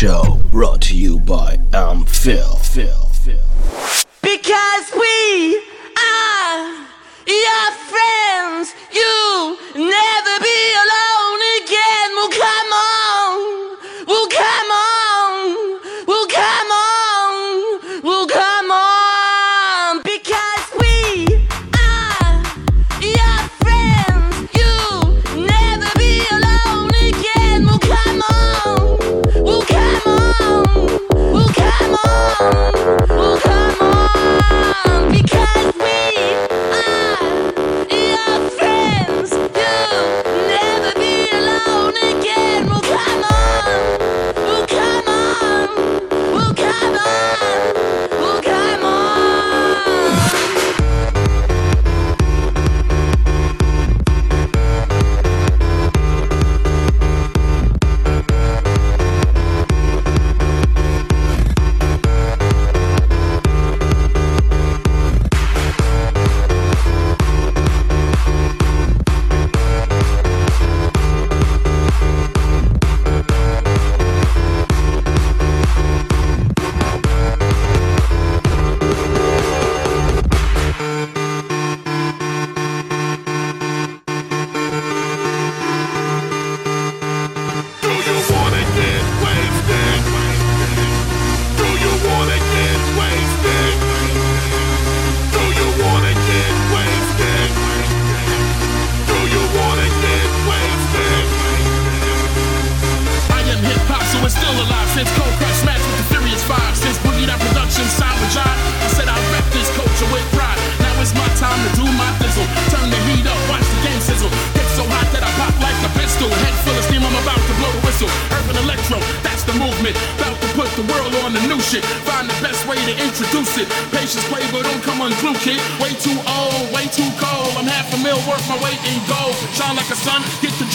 Show brought to you by I'm Phil. Phil.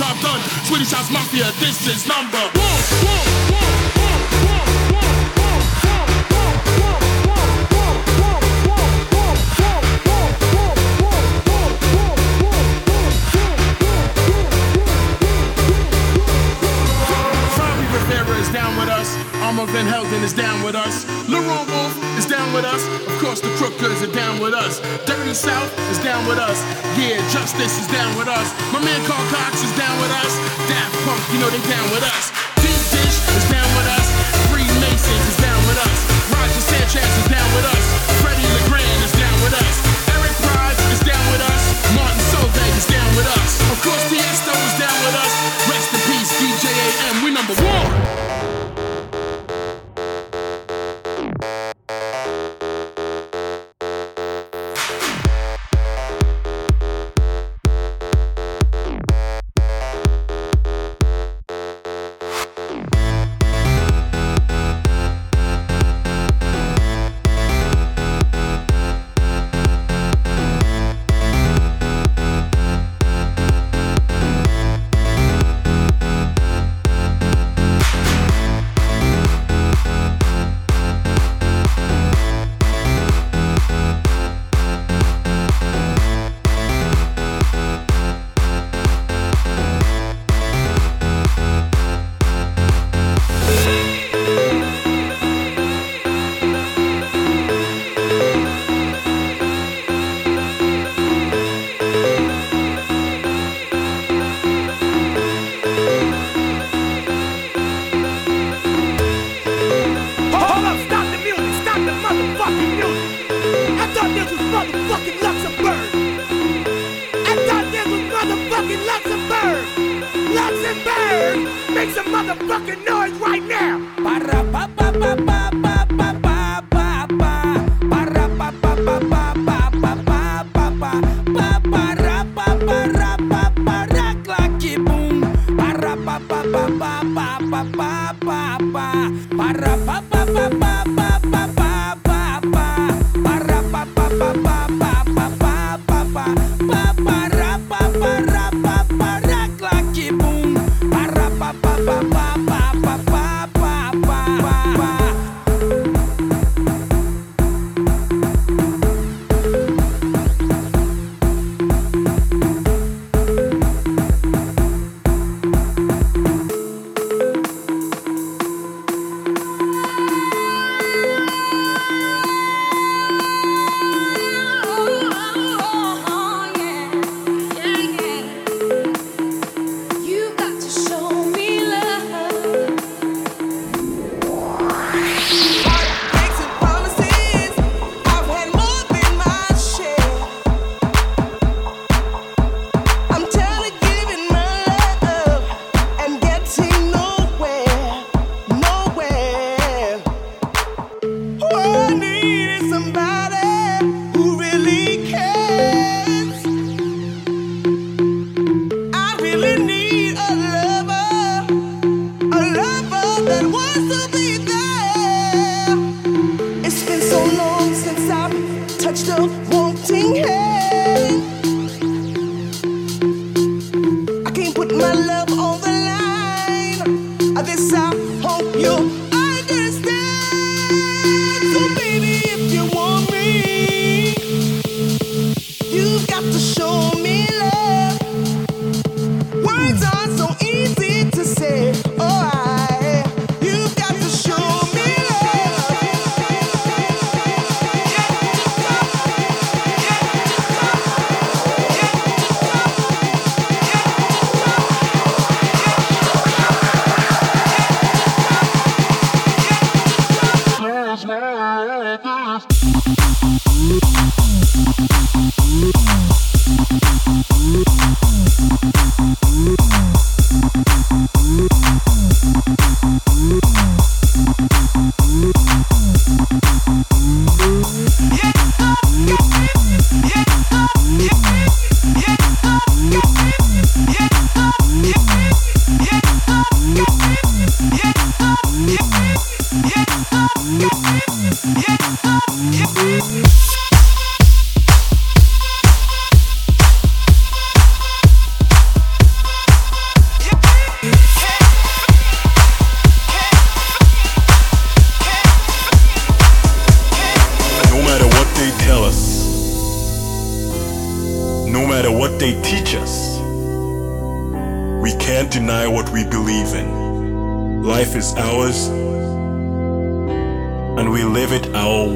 I've done. Swedish House Mafia, this is number one. one, one. Wolf and Helden is down with us. Leroy Wolf is down with us. Of course, the Crookers are down with us. Dirty South is down with us. Yeah, Justice is down with us. My man Carl Cox is down with us. Daft Punk, you know they down with us. Deep Dish is down with us. Freemasons is down with us. Roger Sanchez is down with us. Freddie LeGrand is down with us. Eric Prydz is down with us. Martin Solveig is down with us. Of course, Tiesto is down with us.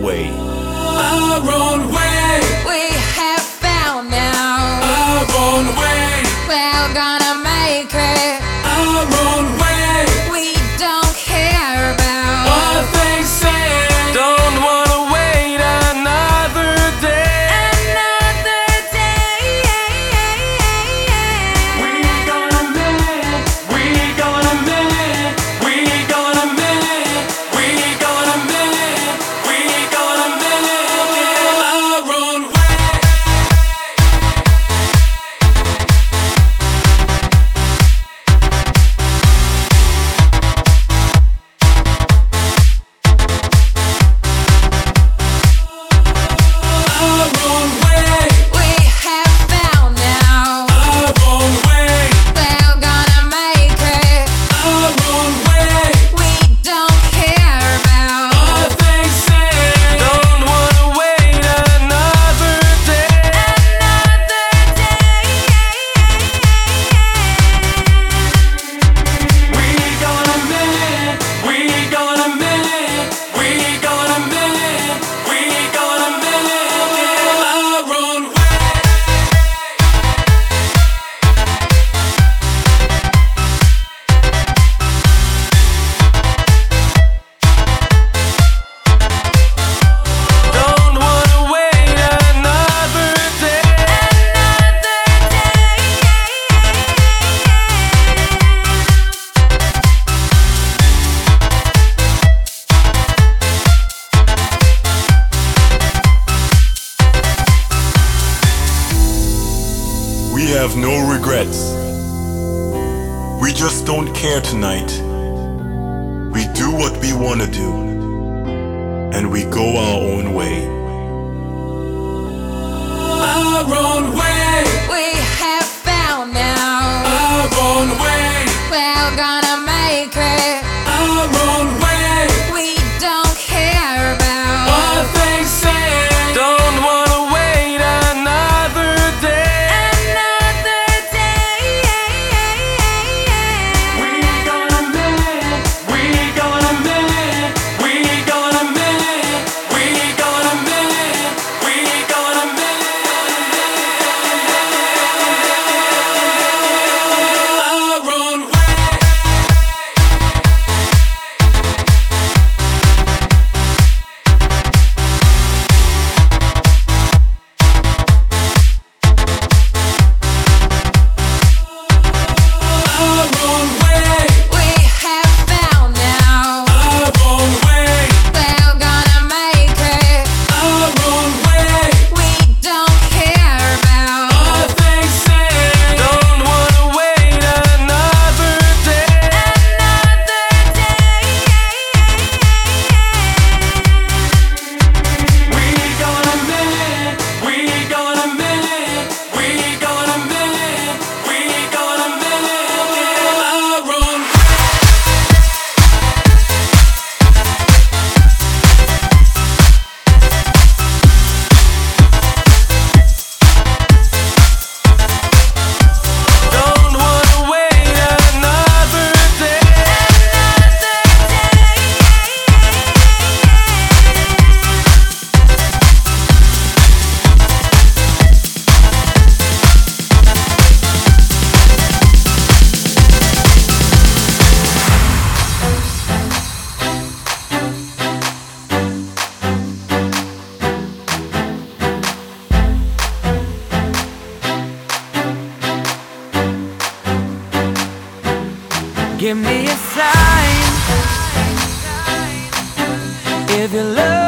way. Our own way. We have found now. Our own way. We're gonna make it. Our own way. Give me a sign if you love.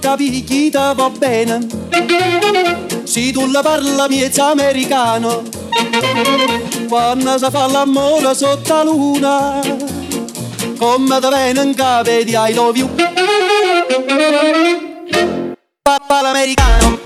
Capire chi te va bene. Se tu la parla miezza americano. Quando si fa l'amore sotto la luna Come te viene in capo di I love you Papà l'americano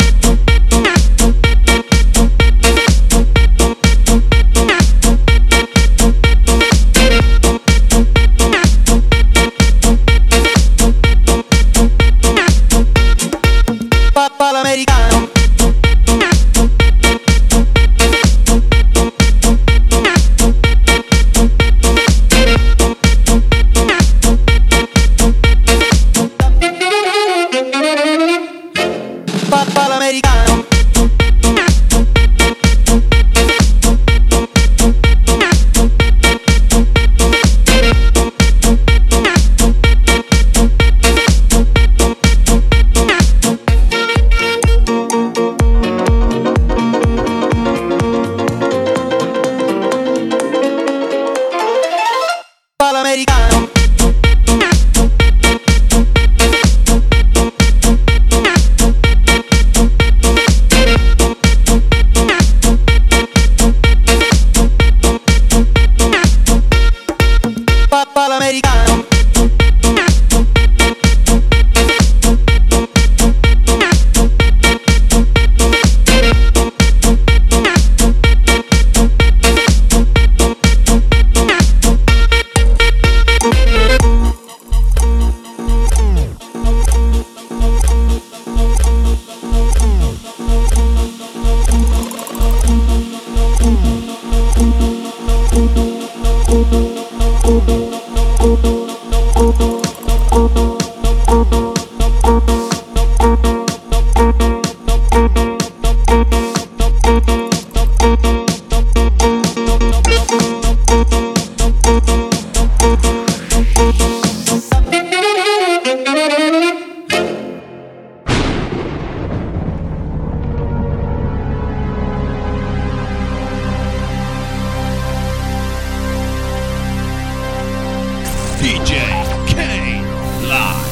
DJ K live,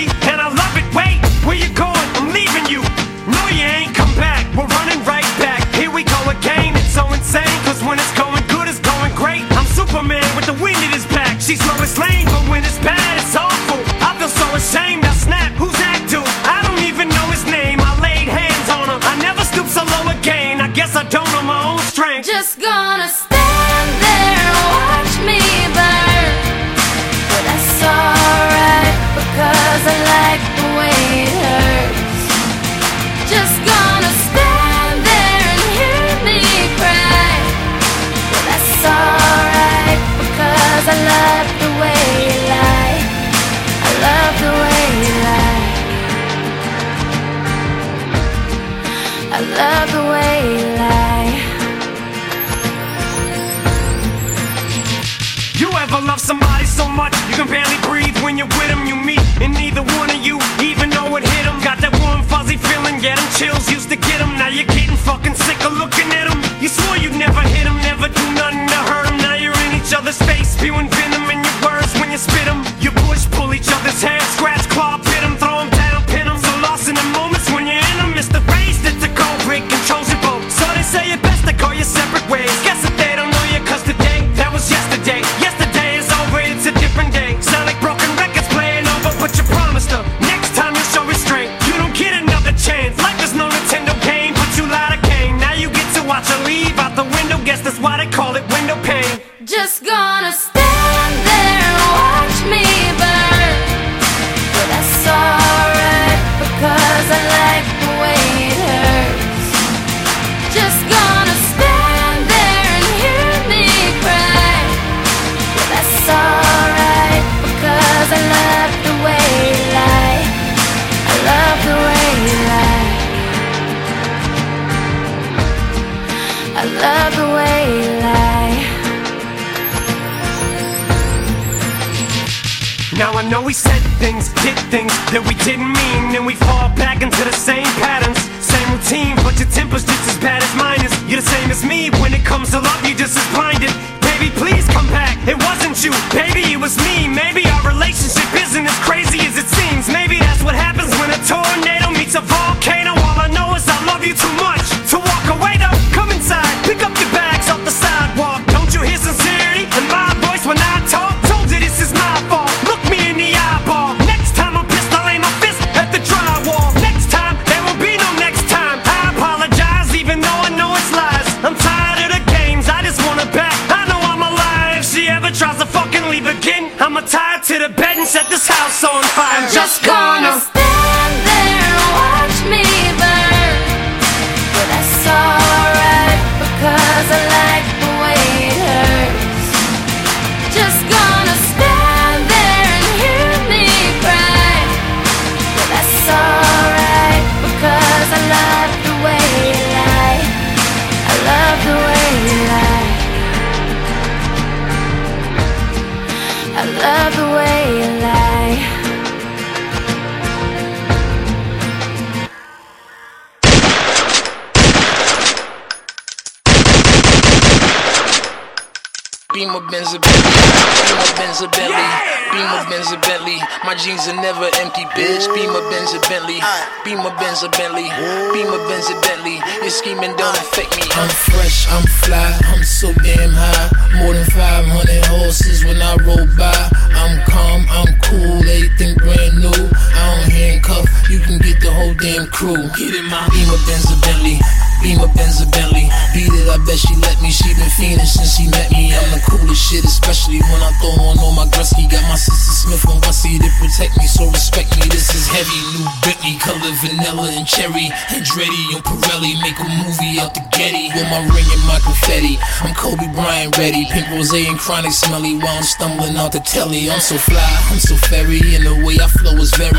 My jeans are never empty, bitch. Be my Benz or Bentley. Be my Benz or Bentley. Be my Benz or Bentley. Your scheming don't affect me. I'm fresh, I'm fly, I'm so damn high. More than 500 horses when I roll by. I'm calm, I'm cool, everything brand new. I don't handcuff, you can get the whole damn crew. Get in my Be my Benz or Bentley. Beamer, Benz, Bentley. Beat it, I bet she let me. She been fiending since she met me. I'm the coolest shit, especially when I throw on all my Gretzky. Got my sister Smith and Wessie to protect me, so respect me. This is heavy, new Bentley, color vanilla and cherry. Andretti and Pirelli make a movie out the Getty with my ring and my confetti. I'm Kobe Bryant ready, pink rose and chronic smelly while I'm stumbling out the telly. I'm so fly, I'm so fairy, and the way I flow is very.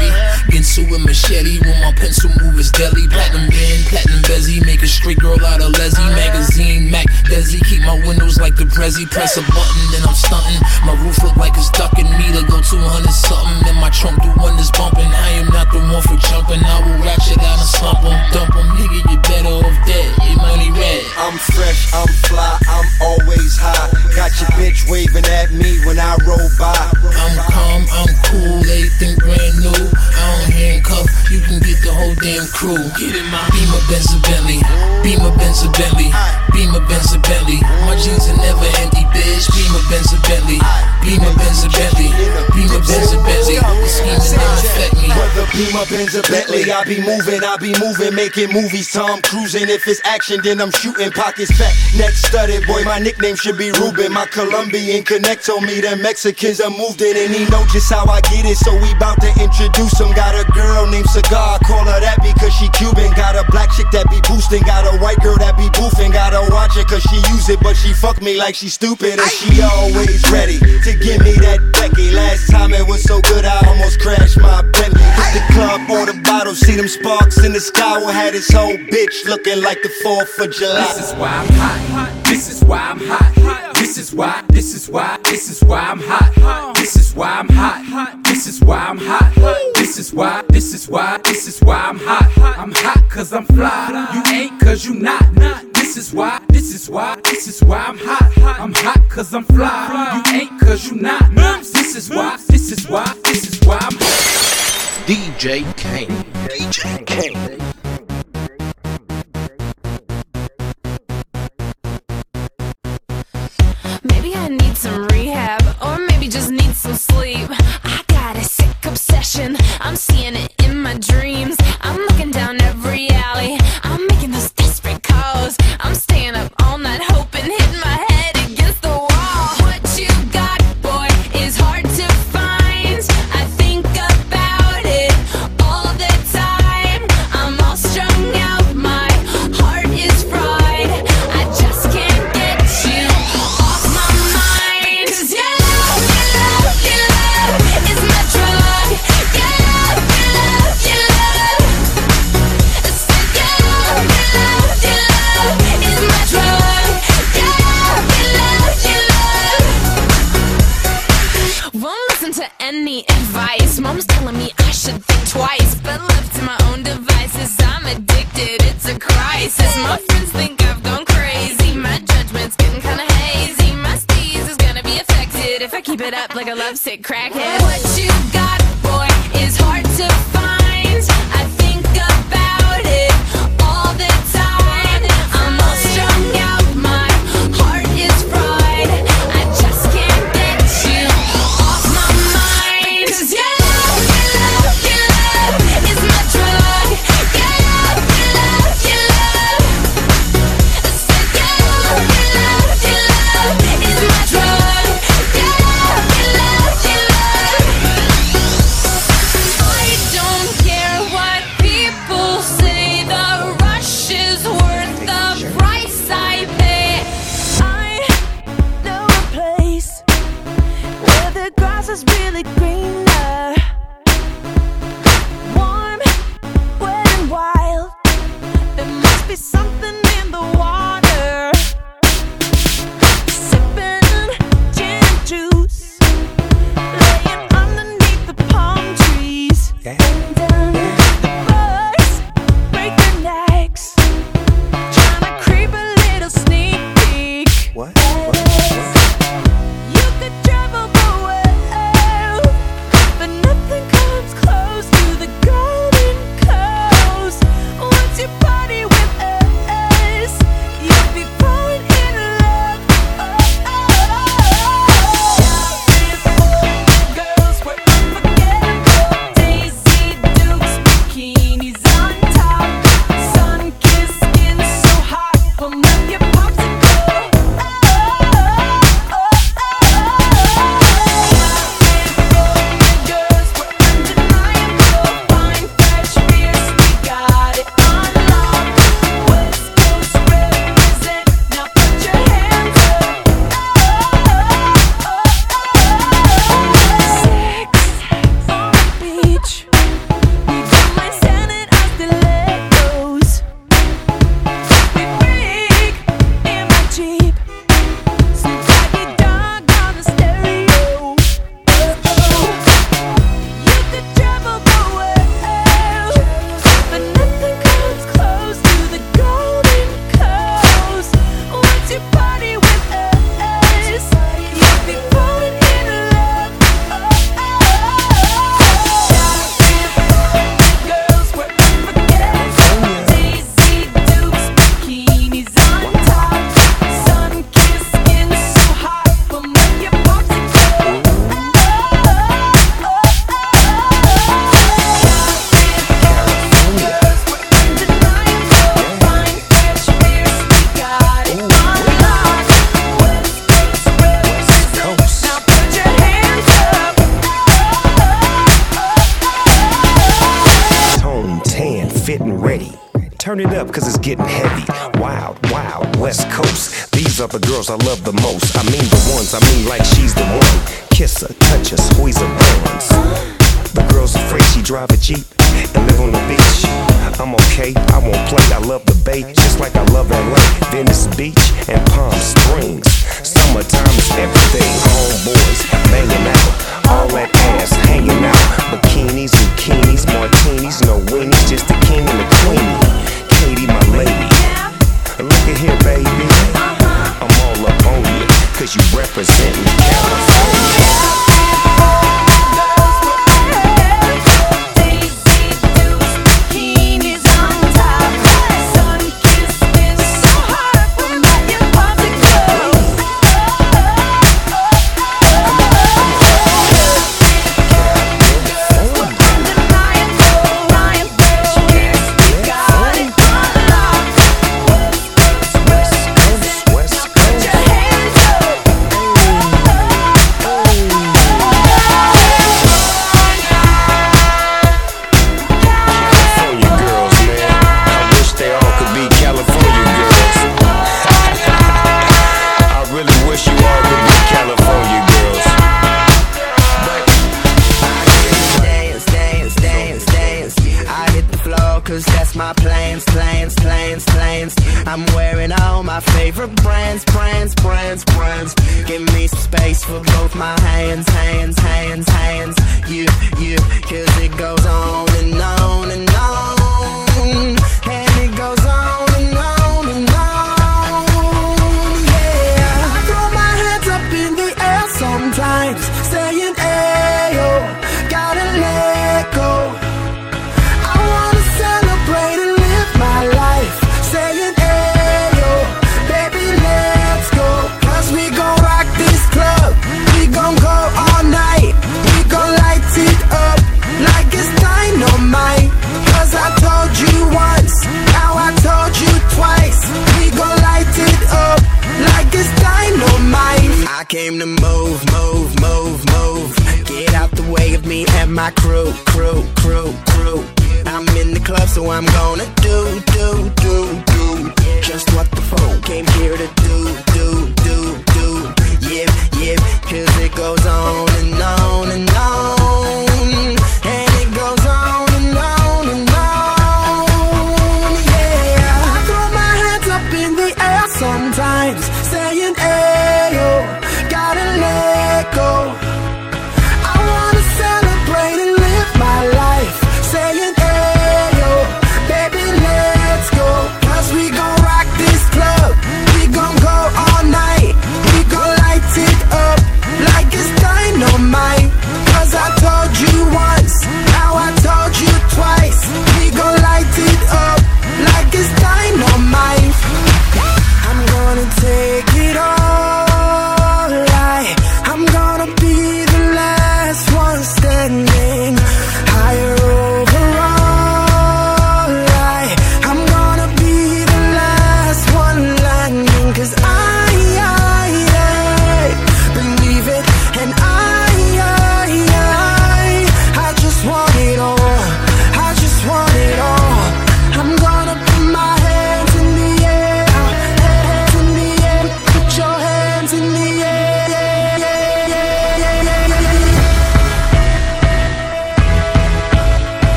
Prezi. Press a button, then I'm stunting. My roof look like it's ducking Radio. Beamer, Benz, or Bentley, I be moving, I be moving, making movies. Tom cruising. If it's action, then I'm shooting. Pockets fat, neck studded. Boy, my nickname should be Ruben. My Colombian connect told me the Mexicans are moved in, and he know just how I get it. So we bout to introduce him. Got a girl named Cigar, call her that because she Cuban. Got a black chick that be boosting. Got a white girl that be boofing. Gotta watch it cause she use it, but she fuck me like she stupid. And she always ready to give me that Becky. Last time it was so good, I almost crashed my Bentley. Hit the club, order bottles, see them sparks in the sky. We had this whole bitch looking like the 4th of July. This is why I'm hot. This is why I'm hot. This is why. This is why. This is why I'm hot. This is why I'm hot. This is why I'm hot. This is why. This is why. This is why I'm hot. I'm hot cause I'm fly. You ain't cause you not. This is why. This is why. This is why I'm hot. I'm hot cause I'm fly. You ain't cause you not. This is why. This is why. This is why I'm hot. DJ Kane. DJ Kane. To any advice. Mom's telling me I should think twice, but left to my own devices, I'm addicted. It's a crisis. My friends think I've gone crazy. My judgment's getting kinda hazy. My steez is gonna be affected if I keep it up like a lovesick crackhead. What you got,